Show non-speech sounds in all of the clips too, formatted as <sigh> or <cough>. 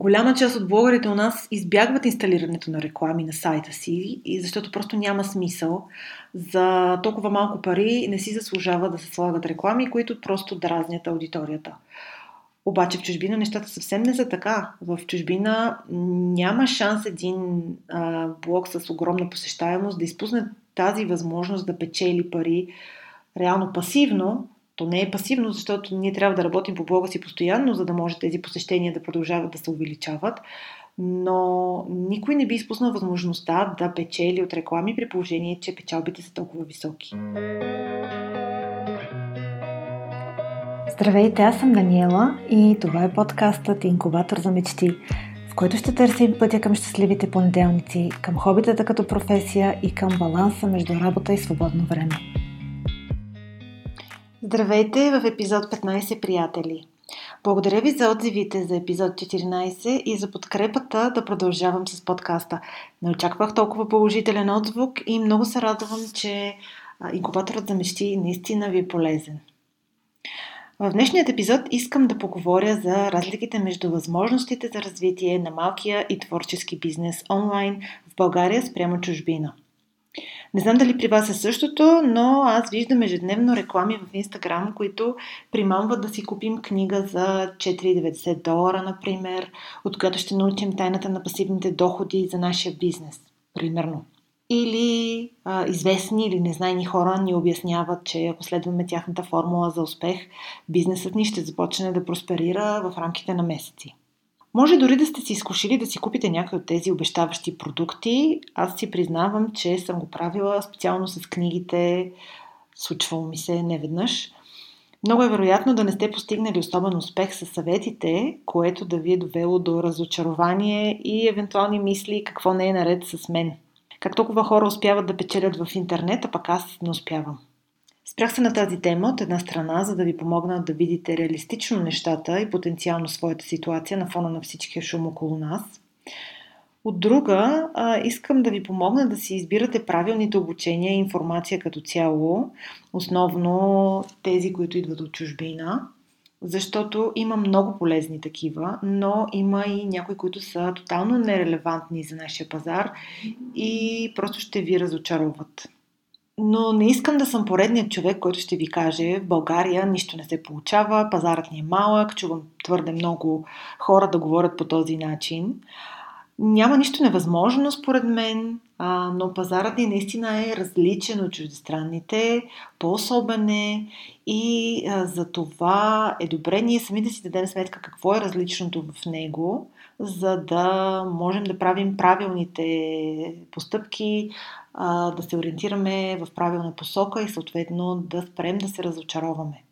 Голяма част от блогърите у нас избягват инсталирането на реклами на сайта си, защото просто няма смисъл. За толкова малко пари не си заслужава да се слагат реклами, които просто дразнят аудиторията. Обаче в чужбина нещата съвсем не са така. В чужбина няма шанс един а, блог с огромна посещаемост да изпусне тази възможност да печели пари реално пасивно, то не е пасивно, защото ние трябва да работим по блога си постоянно, за да може тези посещения да продължават да се увеличават. Но никой не би изпуснал възможността да печели от реклами при положение, че печалбите са толкова високи. Здравейте, аз съм Даниела и това е подкастът Инкубатор за мечти, в който ще търсим пътя към щастливите понеделници, към хобитата като професия и към баланса между работа и свободно време. Здравейте в епизод 15, приятели! Благодаря ви за отзивите за епизод 14 и за подкрепата да продължавам с подкаста. Не очаквах толкова положителен отзвук и много се радвам, че инкубаторът за мечти наистина ви е полезен. В днешният епизод искам да поговоря за разликите между възможностите за развитие на малкия и творчески бизнес онлайн в България спрямо чужбина – не знам дали при вас е същото, но аз виждам ежедневно реклами в Инстаграм, които примамват да си купим книга за 4,90 долара, например, от която ще научим тайната на пасивните доходи за нашия бизнес, примерно. Или а, известни или незнайни хора ни обясняват, че ако следваме тяхната формула за успех, бизнесът ни ще започне да просперира в рамките на месеци. Може дори да сте си изкушили да си купите някои от тези обещаващи продукти. Аз си признавам, че съм го правила специално с книгите. Случвало ми се неведнъж. Много е вероятно да не сте постигнали особен успех с съветите, което да ви е довело до разочарование и евентуални мисли какво не е наред с мен. Как толкова хора успяват да печелят в интернет, а пък аз не успявам. Спрях се на тази тема от една страна, за да ви помогна да видите реалистично нещата и потенциално своята ситуация на фона на всичкия шум около нас. От друга, искам да ви помогна да си избирате правилните обучения и информация като цяло, основно тези, които идват от чужбина, защото има много полезни такива, но има и някои, които са тотално нерелевантни за нашия пазар и просто ще ви разочароват. Но не искам да съм поредният човек, който ще ви каже, в България нищо не се получава, пазарът ни е малък, чувам твърде много хора да говорят по този начин. Няма нищо невъзможно, според мен, а, но пазарът ни наистина е различен от чуждестранните, по-особен е и а, за това е добре ние сами да си дадем сметка какво е различното в него, за да можем да правим правилните постъпки, а, да се ориентираме в правилна посока и съответно да спрем да се разочароваме.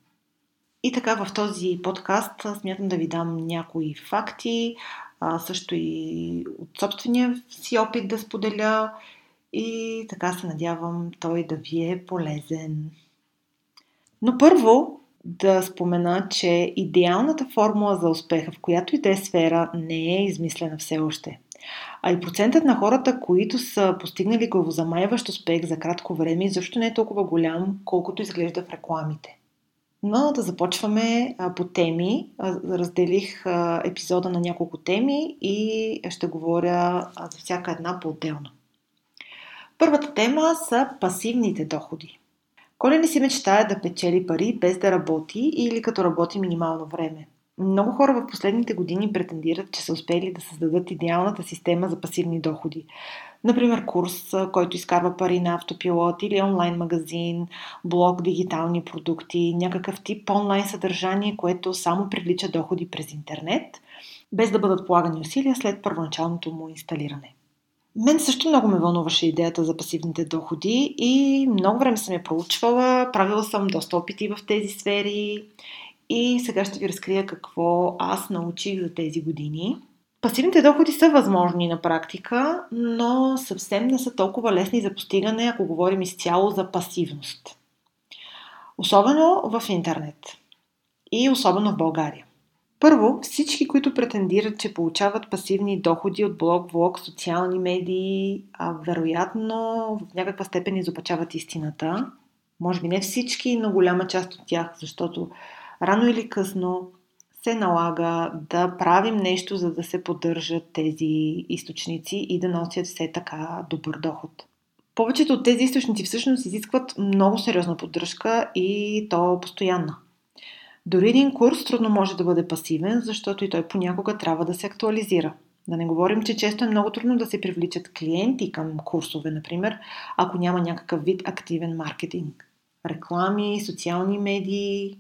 И така в този подкаст смятам да ви дам някои факти, а, също и от собствения си опит да споделя и така се надявам той да ви е полезен. Но първо да спомена, че идеалната формула за успеха в която и да е сфера не е измислена все още – а и процентът на хората, които са постигнали главозамайващ успех за кратко време, защо не е толкова голям, колкото изглежда в рекламите. Но да започваме по теми. Разделих епизода на няколко теми и ще говоря за всяка една по-отделно. Първата тема са пасивните доходи. Коля не си мечтая да печели пари без да работи или като работи минимално време. Много хора в последните години претендират, че са успели да създадат идеалната система за пасивни доходи. Например, курс, който изкарва пари на автопилот или онлайн магазин, блог, дигитални продукти, някакъв тип онлайн съдържание, което само привлича доходи през интернет, без да бъдат полагани усилия след първоначалното му инсталиране. Мен също много ме вълнуваше идеята за пасивните доходи и много време съм я проучвала, правила съм доста опити в тези сфери и сега ще ви разкрия какво аз научих за тези години. Пасивните доходи са възможни на практика, но съвсем не са толкова лесни за постигане, ако говорим изцяло за пасивност. Особено в интернет. И особено в България. Първо, всички, които претендират, че получават пасивни доходи от блог, влог, социални медии, а вероятно в някаква степен изопачават истината. Може би не всички, но голяма част от тях, защото рано или късно се налага да правим нещо, за да се поддържат тези източници и да носят все така добър доход. Повечето от тези източници всъщност изискват много сериозна поддръжка и то постоянна. Дори един курс трудно може да бъде пасивен, защото и той понякога трябва да се актуализира. Да не говорим, че често е много трудно да се привличат клиенти към курсове, например, ако няма някакъв вид активен маркетинг. Реклами, социални медии,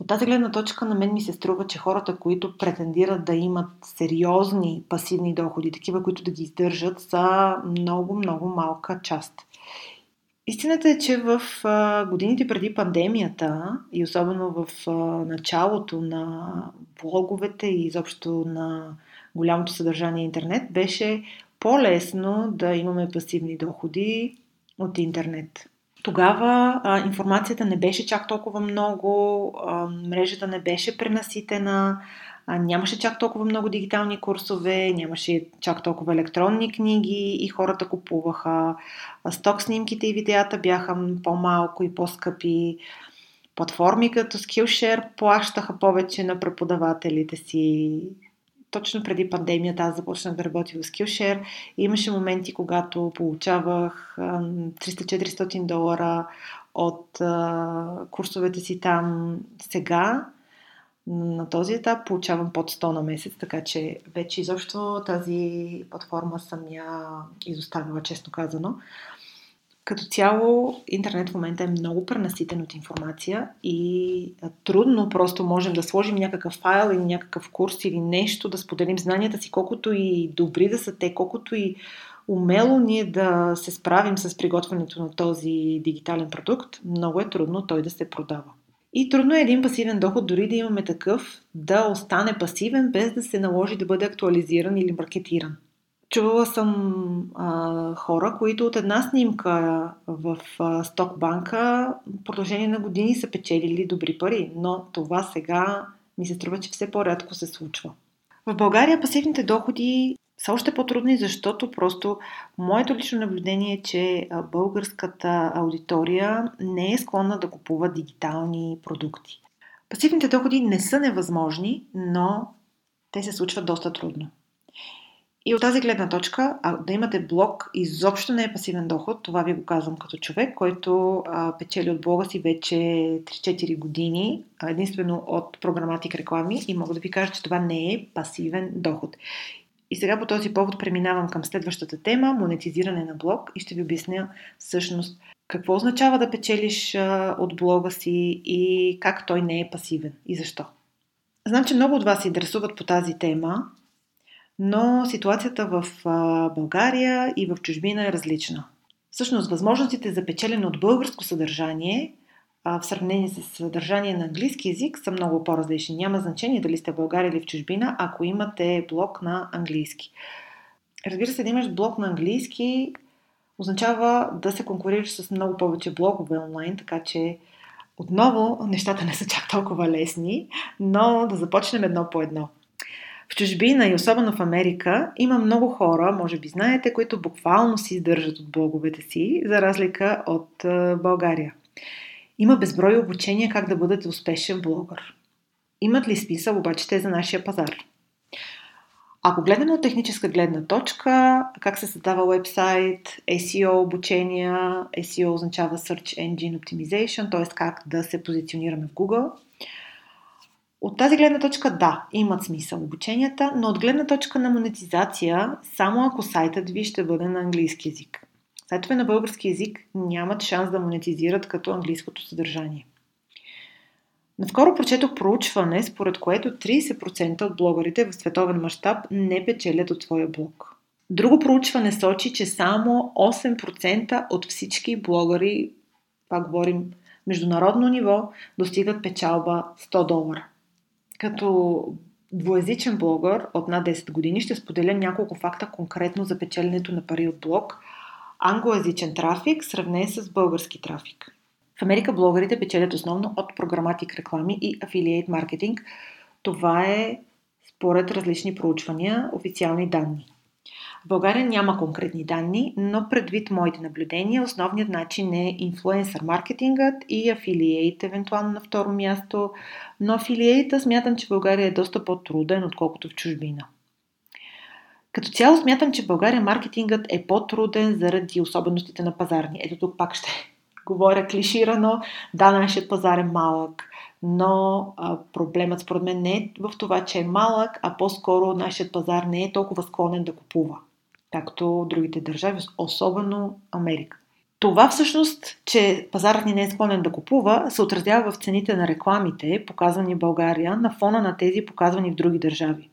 от тази гледна точка на мен ми се струва, че хората, които претендират да имат сериозни пасивни доходи, такива, които да ги издържат, са много, много малка част. Истината е, че в годините преди пандемията и особено в началото на блоговете и изобщо на голямото съдържание интернет, беше по-лесно да имаме пасивни доходи от интернет. Тогава а, информацията не беше чак толкова много, а, мрежата не беше пренаситена, а, нямаше чак толкова много дигитални курсове, нямаше чак толкова електронни книги и хората купуваха. А, сток снимките и видеята бяха по-малко и по-скъпи. Платформи като Skillshare плащаха повече на преподавателите си точно преди пандемията аз започнах да работя в Skillshare и имаше моменти, когато получавах 300-400 долара от курсовете си там сега. На този етап получавам под 100 на месец, така че вече изобщо тази платформа съм я изоставила, честно казано. Като цяло, интернет в момента е много пренаситен от информация и трудно просто можем да сложим някакъв файл или някакъв курс или нещо, да споделим знанията си, колкото и добри да са те, колкото и умело ние да се справим с приготвянето на този дигитален продукт, много е трудно той да се продава. И трудно е един пасивен доход, дори да имаме такъв, да остане пасивен, без да се наложи да бъде актуализиран или маркетиран. Чувала съм а, хора, които от една снимка в а, Стокбанка в продължение на години са печелили добри пари, но това сега ми се струва, че все по-рядко се случва. В България пасивните доходи са още по-трудни, защото просто моето лично наблюдение е, че българската аудитория не е склонна да купува дигитални продукти. Пасивните доходи не са невъзможни, но те се случват доста трудно. И от тази гледна точка, а, да имате блог изобщо не е пасивен доход, това ви го казвам като човек, който а, печели от блога си вече 3-4 години, а, единствено от програматик реклами и мога да ви кажа, че това не е пасивен доход. И сега по този повод преминавам към следващата тема монетизиране на блог и ще ви обясня всъщност какво означава да печелиш а, от блога си и как той не е пасивен и защо. Знам, че много от вас се интересуват по тази тема но ситуацията в България и в чужбина е различна. Всъщност, възможностите за печелене от българско съдържание в сравнение с съдържание на английски язик са много по-различни. Няма значение дали сте в България или в чужбина, ако имате блог на английски. Разбира се, да имаш блог на английски означава да се конкурираш с много повече блогове онлайн, така че отново нещата не са чак толкова лесни, но да започнем едно по едно. В чужбина и особено в Америка има много хора, може би знаете, които буквално си издържат от блоговете си, за разлика от България. Има безброй обучения как да бъдете успешен блогър. Имат ли смисъл обаче те за нашия пазар? Ако гледаме от техническа гледна точка, как се създава вебсайт, SEO обучения, SEO означава Search Engine Optimization, т.е. как да се позиционираме в Google – от тази гледна точка, да, имат смисъл обученията, но от гледна точка на монетизация, само ако сайтът ви ще бъде на английски язик. Сайтове на български язик нямат шанс да монетизират като английското съдържание. Наскоро прочетох проучване, според което 30% от блогърите в световен мащаб не печелят от своя блог. Друго проучване сочи, че само 8% от всички блогъри, това говорим международно ниво, достигат печалба 100 долара. Като двоязичен блогър от над 10 години ще споделя няколко факта конкретно за печеленето на пари от блог. Англоязичен трафик, сравнен с български трафик. В Америка блогърите печелят основно от програматик реклами и афилиейт маркетинг. Това е според различни проучвания, официални данни. В България няма конкретни данни, но предвид моите наблюдения, основният начин е инфлуенсър маркетингът и афилиейт, евентуално на второ място. Но афилиейта смятам, че България е доста по-труден, отколкото в чужбина. Като цяло смятам, че в България маркетингът е по-труден заради особеностите на пазарни. Ето тук пак ще <laughs> говоря клиширано. Да, нашият пазар е малък, но а, проблемът според мен не е в това, че е малък, а по-скоро нашият пазар не е толкова склонен да купува, както другите държави, особено Америка. Това всъщност, че пазарът ни не е склонен да купува, се отразява в цените на рекламите, показвани в България, на фона на тези показвани в други държави.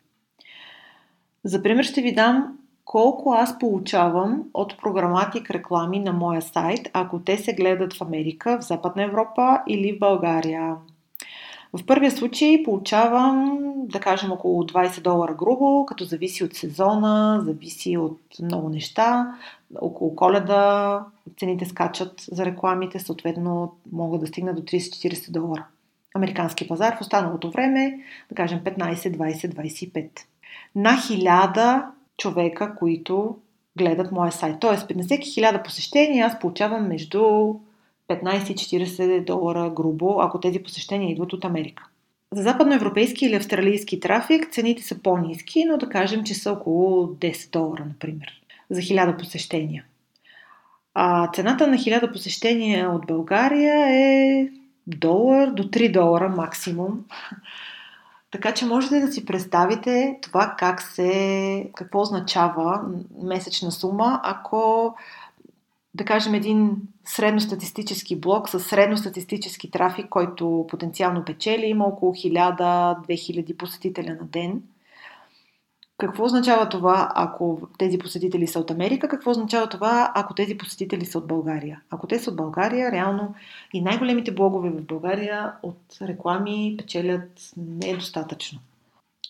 За пример ще ви дам колко аз получавам от програматик реклами на моя сайт, ако те се гледат в Америка, в Западна Европа или в България. В първия случай получавам, да кажем, около 20 долара грубо, като зависи от сезона, зависи от много неща. Около коледа цените скачат за рекламите, съответно могат да стигнат до 30-40 долара. Американски пазар в останалото време, да кажем 15, 20, 25. На 1000 човека, които гледат моя сайт. Тоест, на всеки 1000 посещения аз получавам между 15 40 долара грубо, ако тези посещения идват от Америка. За западноевропейски или австралийски трафик цените са по-низки, но да кажем, че са около 10 долара, например, за 1000 посещения. А цената на 1000 посещения от България е долар до 3 долара максимум. <laughs> Така че можете да си представите това как се, какво означава месечна сума, ако да кажем, един средностатистически блок с средностатистически трафик, който потенциално печели, има около 1000-2000 посетителя на ден. Какво означава това, ако тези посетители са от Америка? Какво означава това, ако тези посетители са от България? Ако те са от България, реално и най-големите блогове в България от реклами печелят недостатъчно.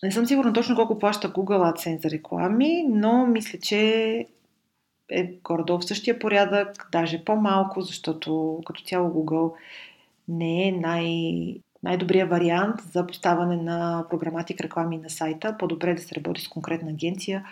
Не съм сигурна точно колко плаща Google AdSense за реклами, но мисля, че е горе в същия порядък, даже по-малко, защото като цяло Google не е най- най-добрият вариант за поставане на програматик реклами на сайта. По-добре да се работи с конкретна агенция,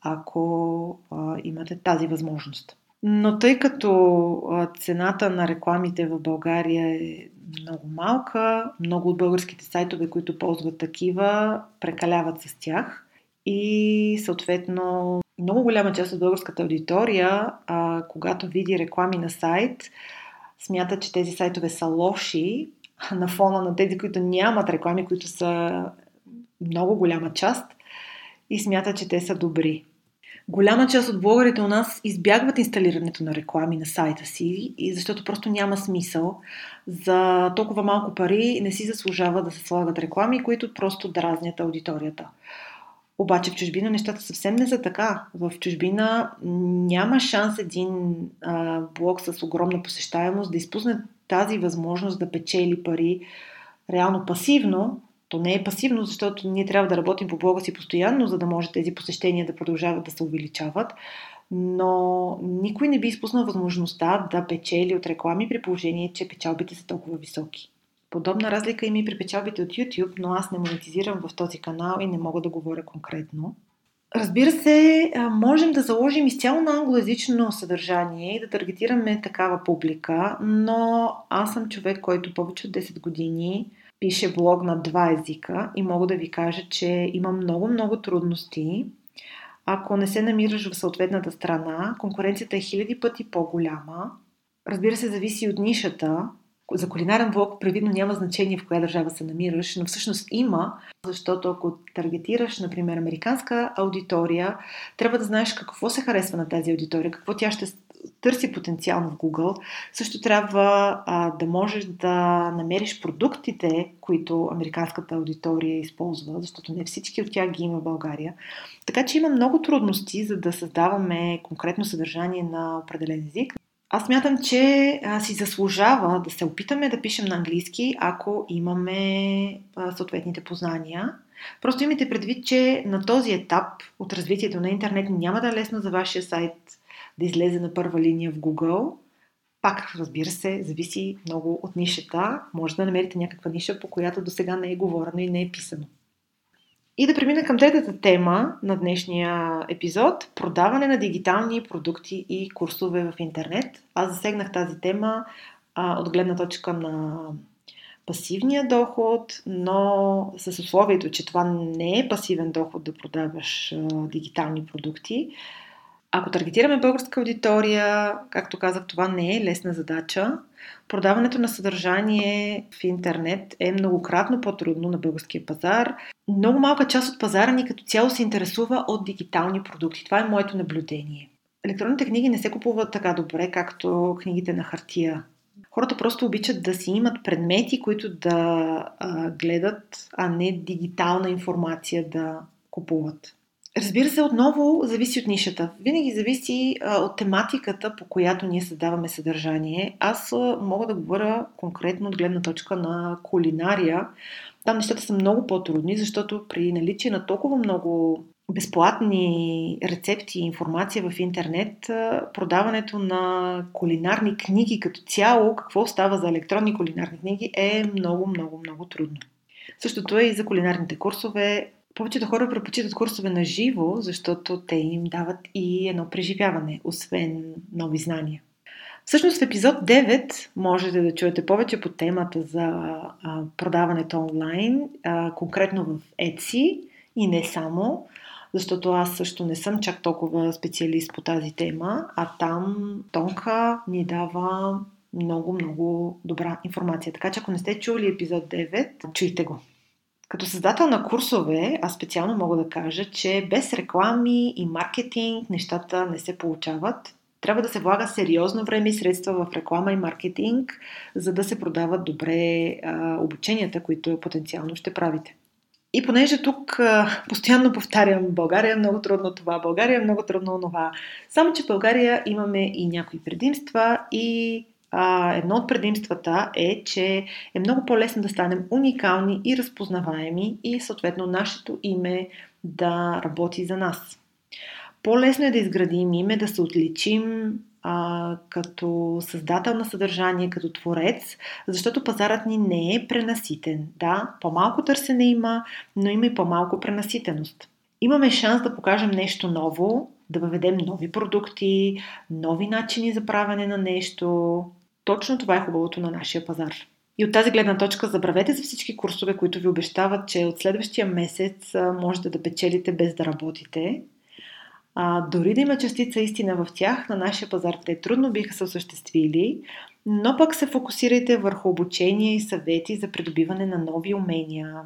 ако а, имате тази възможност. Но тъй като цената на рекламите в България е много малка, много от българските сайтове, които ползват такива, прекаляват с тях и съответно много голяма част от българската аудитория, а, когато види реклами на сайт, смята, че тези сайтове са лоши <laughs> на фона на тези, които нямат реклами, които са много голяма част и смята, че те са добри. Голяма част от блогърите у нас избягват инсталирането на реклами на сайта си, защото просто няма смисъл. За толкова малко пари не си заслужава да се слагат реклами, които просто дразнят аудиторията. Обаче в чужбина нещата съвсем не са така. В чужбина няма шанс един а, блог с огромна посещаемост да изпусне тази възможност да печели пари реално пасивно. То не е пасивно, защото ние трябва да работим по блога си постоянно, за да може тези посещения да продължават да се увеличават. Но никой не би изпуснал възможността да печели от реклами при положение, че печалбите са толкова високи. Подобна разлика има и при печалбите от YouTube, но аз не монетизирам в този канал и не мога да говоря конкретно. Разбира се, можем да заложим изцяло на англоязично съдържание и да таргетираме такава публика, но аз съм човек, който повече от 10 години пише блог на два езика и мога да ви кажа, че има много-много трудности. Ако не се намираш в съответната страна, конкуренцията е хиляди пъти по-голяма. Разбира се, зависи от нишата, за кулинарен влог привидно няма значение в коя държава се намираш, но всъщност има, защото ако таргетираш, например, американска аудитория, трябва да знаеш какво се харесва на тази аудитория, какво тя ще търси потенциално в Google. Също трябва а, да можеш да намериш продуктите, които американската аудитория използва, защото не всички от тях ги има в България. Така че има много трудности, за да създаваме конкретно съдържание на определен език. Аз мятам, че а, си заслужава да се опитаме да пишем на английски, ако имаме а, съответните познания. Просто имайте предвид, че на този етап от развитието на интернет няма да е лесно за вашия сайт да излезе на първа линия в Google. Пак, разбира се, зависи много от нишата. Може да намерите някаква ниша, по която до сега не е говорено и не е писано. И да премина към третата тема на днешния епизод продаване на дигитални продукти и курсове в интернет. Аз засегнах тази тема а, от гледна точка на пасивния доход, но с условието, че това не е пасивен доход да продаваш а, дигитални продукти. Ако таргетираме българска аудитория, както казах, това не е лесна задача. Продаването на съдържание в интернет е многократно по-трудно на българския пазар. Много малка част от пазара ни като цяло се интересува от дигитални продукти. Това е моето наблюдение. Електронните книги не се купуват така добре, както книгите на хартия. Хората просто обичат да си имат предмети, които да а, гледат, а не дигитална информация да купуват. Разбира се, отново зависи от нишата. Винаги зависи а, от тематиката, по която ние създаваме съдържание. Аз а, мога да говоря конкретно от гледна точка на кулинария. Там нещата са много по-трудни, защото при наличие на толкова много безплатни рецепти и информация в интернет, продаването на кулинарни книги като цяло, какво става за електронни кулинарни книги, е много, много, много трудно. Същото е и за кулинарните курсове. Повечето хора предпочитат курсове на живо, защото те им дават и едно преживяване, освен нови знания. Всъщност в епизод 9 можете да чуете повече по темата за а, продаването онлайн, а, конкретно в Etsy и не само, защото аз също не съм чак толкова специалист по тази тема, а там Тонка ни дава много, много добра информация. Така че ако не сте чули епизод 9, чуйте го. Като създател на курсове, аз специално мога да кажа, че без реклами и маркетинг нещата не се получават. Трябва да се влага сериозно време и средства в реклама и маркетинг, за да се продават добре а, обученията, които потенциално ще правите. И понеже тук а, постоянно повтарям, България е много трудно това, България е много трудно това. Само, че в България имаме и някои предимства и а, едно от предимствата е, че е много по-лесно да станем уникални и разпознаваеми и съответно нашето име да работи за нас. По-лесно е да изградим име, да се отличим а, като създател на съдържание, като творец, защото пазарът ни не е пренаситен. Да, по-малко търсене има, но има и по-малко пренаситеност. Имаме шанс да покажем нещо ново, да въведем нови продукти, нови начини за правене на нещо, точно това е хубавото на нашия пазар. И от тази гледна точка забравете за всички курсове, които ви обещават, че от следващия месец можете да печелите без да работите. А, дори да има частица истина в тях, на нашия пазар те трудно биха се осъществили, но пък се фокусирайте върху обучение и съвети за придобиване на нови умения.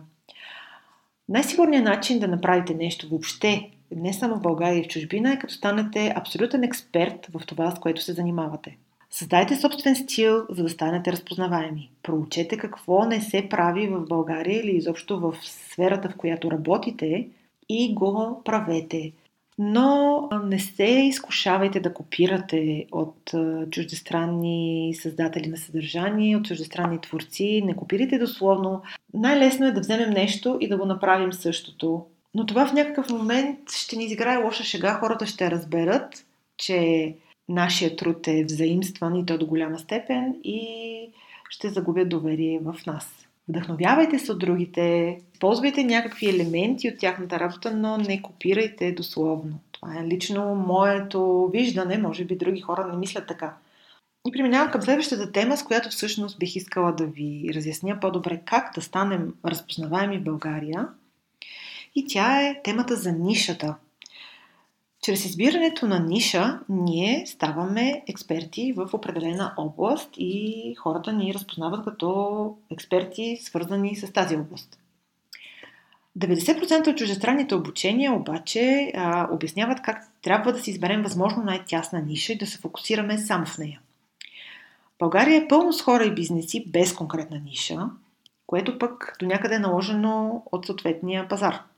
Най-сигурният начин да направите нещо въобще, не само в България и в чужбина, е като станете абсолютен експерт в това, с което се занимавате. Създайте собствен стил, за да станете разпознаваеми. Проучете какво не се прави в България или изобщо в сферата, в която работите и го правете. Но не се изкушавайте да копирате от чуждестранни създатели на съдържание, от чуждестранни творци. Не копирайте дословно. Най-лесно е да вземем нещо и да го направим същото. Но това в някакъв момент ще ни изиграе лоша шега. Хората ще разберат, че нашия труд е взаимстван и то до голяма степен и ще загубят доверие в нас. Вдъхновявайте се от другите, ползвайте някакви елементи от тяхната работа, но не копирайте дословно. Това е лично моето виждане, може би други хора не мислят така. И преминавам към следващата тема, с която всъщност бих искала да ви разясня по-добре как да станем разпознаваеми в България. И тя е темата за нишата – чрез избирането на ниша, ние ставаме експерти в определена област и хората ни разпознават като експерти, свързани с тази област. 90% от чуждестранните обучения обаче а, обясняват как трябва да си изберем възможно най-тясна ниша и да се фокусираме само в нея. България е пълно с хора и бизнеси без конкретна ниша, което пък до някъде е наложено от съответния пазар –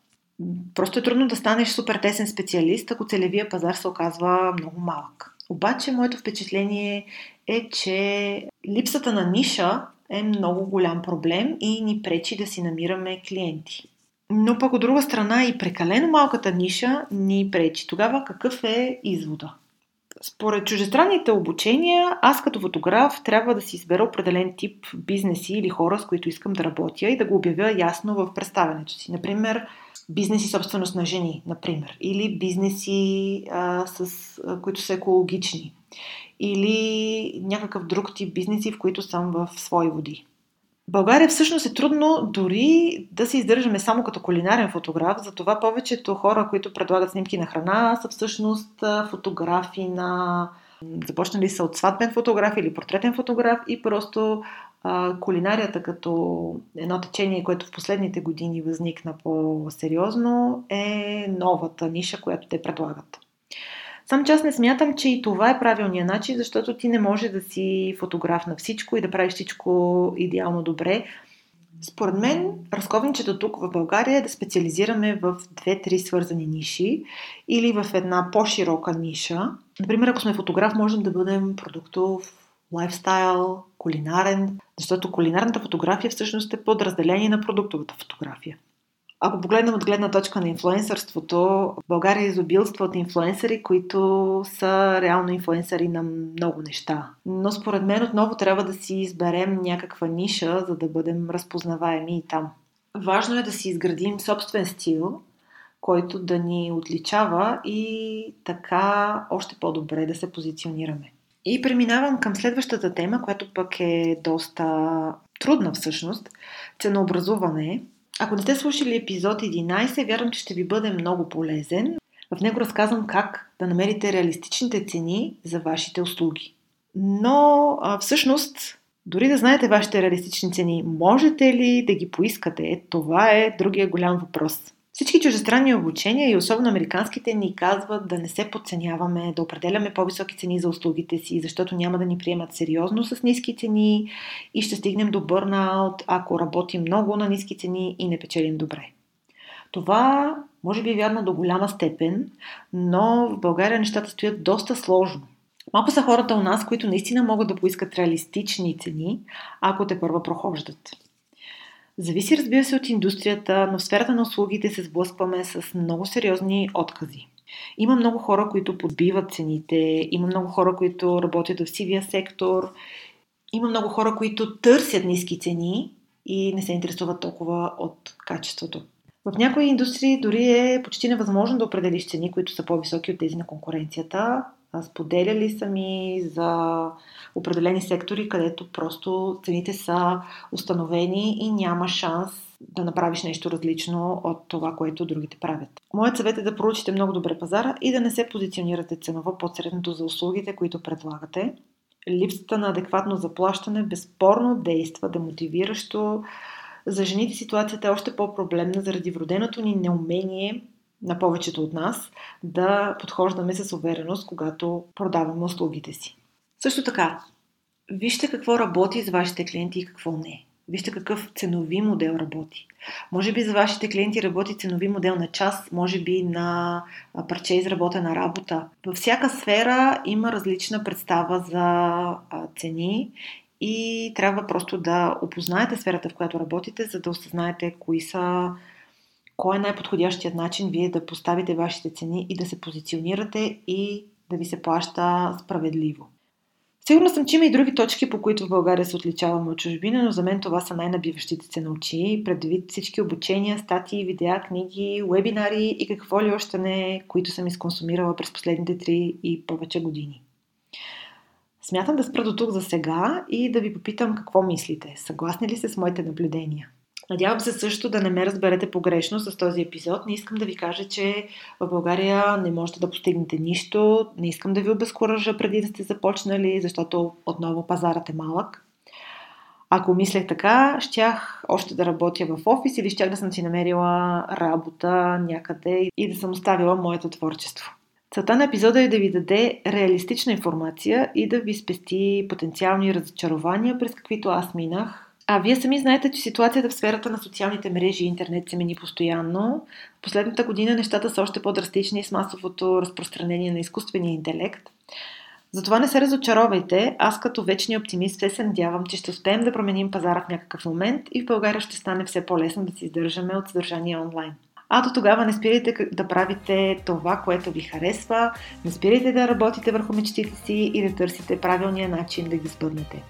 Просто е трудно да станеш супер тесен специалист, ако целевия пазар се оказва много малък. Обаче, моето впечатление е, че липсата на ниша е много голям проблем и ни пречи да си намираме клиенти. Но пък от друга страна и прекалено малката ниша ни пречи. Тогава какъв е извода? Според чужестранните обучения, аз като фотограф трябва да си избера определен тип бизнеси или хора, с които искам да работя и да го обявя ясно в представянето си. Например, бизнеси собственост на жени, например, или бизнеси, а, с, а, които са екологични, или някакъв друг тип бизнеси, в които съм в свои води. България всъщност е трудно дори да се издържаме само като кулинарен фотограф, затова повечето хора, които предлагат снимки на храна, са всъщност фотографи на... Започнали са от сватбен фотограф или портретен фотограф и просто а, кулинарията като едно течение, което в последните години възникна по-сериозно, е новата ниша, която те предлагат. Сам че не смятам, че и това е правилният начин, защото ти не може да си фотограф на всичко и да правиш всичко идеално добре. Според мен, разковничето тук в България е да специализираме в две-три свързани ниши или в една по-широка ниша. Например, ако сме фотограф, можем да бъдем продуктов, лайфстайл, кулинарен, защото кулинарната фотография всъщност е подразделение на продуктовата фотография. Ако погледнем от гледна точка на инфлуенсърството, в България изобилства от инфлуенсъри, които са реално инфлуенсъри на много неща. Но според мен отново трябва да си изберем някаква ниша, за да бъдем разпознаваеми и там. Важно е да си изградим собствен стил, който да ни отличава и така още по-добре да се позиционираме. И преминавам към следващата тема, която пък е доста трудна всъщност ценообразуване. Ако не сте слушали епизод 11, вярвам, че ще ви бъде много полезен. В него разказвам как да намерите реалистичните цени за вашите услуги. Но а, всъщност, дори да знаете вашите реалистични цени, можете ли да ги поискате? Това е другия голям въпрос. Всички чуждестранни обучения и особено американските ни казват да не се подценяваме, да определяме по-високи цени за услугите си, защото няма да ни приемат сериозно с ниски цени и ще стигнем до бърнаут, ако работим много на ниски цени и не печелим добре. Това може би е вярно до голяма степен, но в България нещата стоят доста сложно. Малко са хората у нас, които наистина могат да поискат реалистични цени, ако те първа прохождат. Зависи, разбира се, от индустрията, но в сферата на услугите се сблъскваме с много сериозни откази. Има много хора, които подбиват цените, има много хора, които работят в сивия сектор, има много хора, които търсят ниски цени и не се интересуват толкова от качеството. В някои индустрии дори е почти невъзможно да определиш цени, които са по-високи от тези на конкуренцията. Споделяли са ми за определени сектори, където просто цените са установени и няма шанс да направиш нещо различно от това, което другите правят. Моят съвет е да проучите много добре пазара и да не се позиционирате ценово под средното за услугите, които предлагате. Липсата на адекватно заплащане безспорно действа демотивиращо. За жените ситуацията е още по-проблемна заради вроденото ни неумение на повечето от нас да подхождаме с увереност, когато продаваме услугите си. Също така, вижте какво работи за вашите клиенти и какво не. Вижте какъв ценови модел работи. Може би за вашите клиенти работи ценови модел на час, може би на парче изработена работа. Във всяка сфера има различна представа за цени и трябва просто да опознаете сферата, в която работите, за да осъзнаете кои са кой е най-подходящият начин вие да поставите вашите цени и да се позиционирате и да ви се плаща справедливо. Сигурна съм, че има и други точки, по които в България се отличаваме от чужбина, но за мен това са най-набиващите се на очи, предвид всички обучения, статии, видеа, книги, вебинари и какво ли още не, които съм изконсумирала през последните 3 и повече години. Смятам да спра до тук за сега и да ви попитам какво мислите. Съгласни ли се с моите наблюдения? Надявам се също да не ме разберете погрешно с този епизод. Не искам да ви кажа, че в България не можете да постигнете нищо. Не искам да ви обезкуража преди да сте започнали, защото отново пазарът е малък. Ако мислех така, щях още да работя в офис или щях да съм си намерила работа някъде и да съм оставила моето творчество. Целта на епизода е да ви даде реалистична информация и да ви спести потенциални разочарования, през каквито аз минах а вие сами знаете, че ситуацията в сферата на социалните мрежи и интернет се мени постоянно. Последната година нещата са още по-драстични с масовото разпространение на изкуствения интелект. Затова не се разочаровайте. Аз като вечния оптимист все се надявам, че ще успеем да променим пазара в някакъв момент и в България ще стане все по-лесно да си издържаме от съдържание онлайн. А до тогава не спирайте да правите това, което ви харесва, не спирайте да работите върху мечтите си и да търсите правилния начин да ги сбъднете.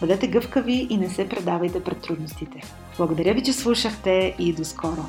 Бъдете гъвкави и не се предавайте пред трудностите. Благодаря ви, че слушахте и до скоро!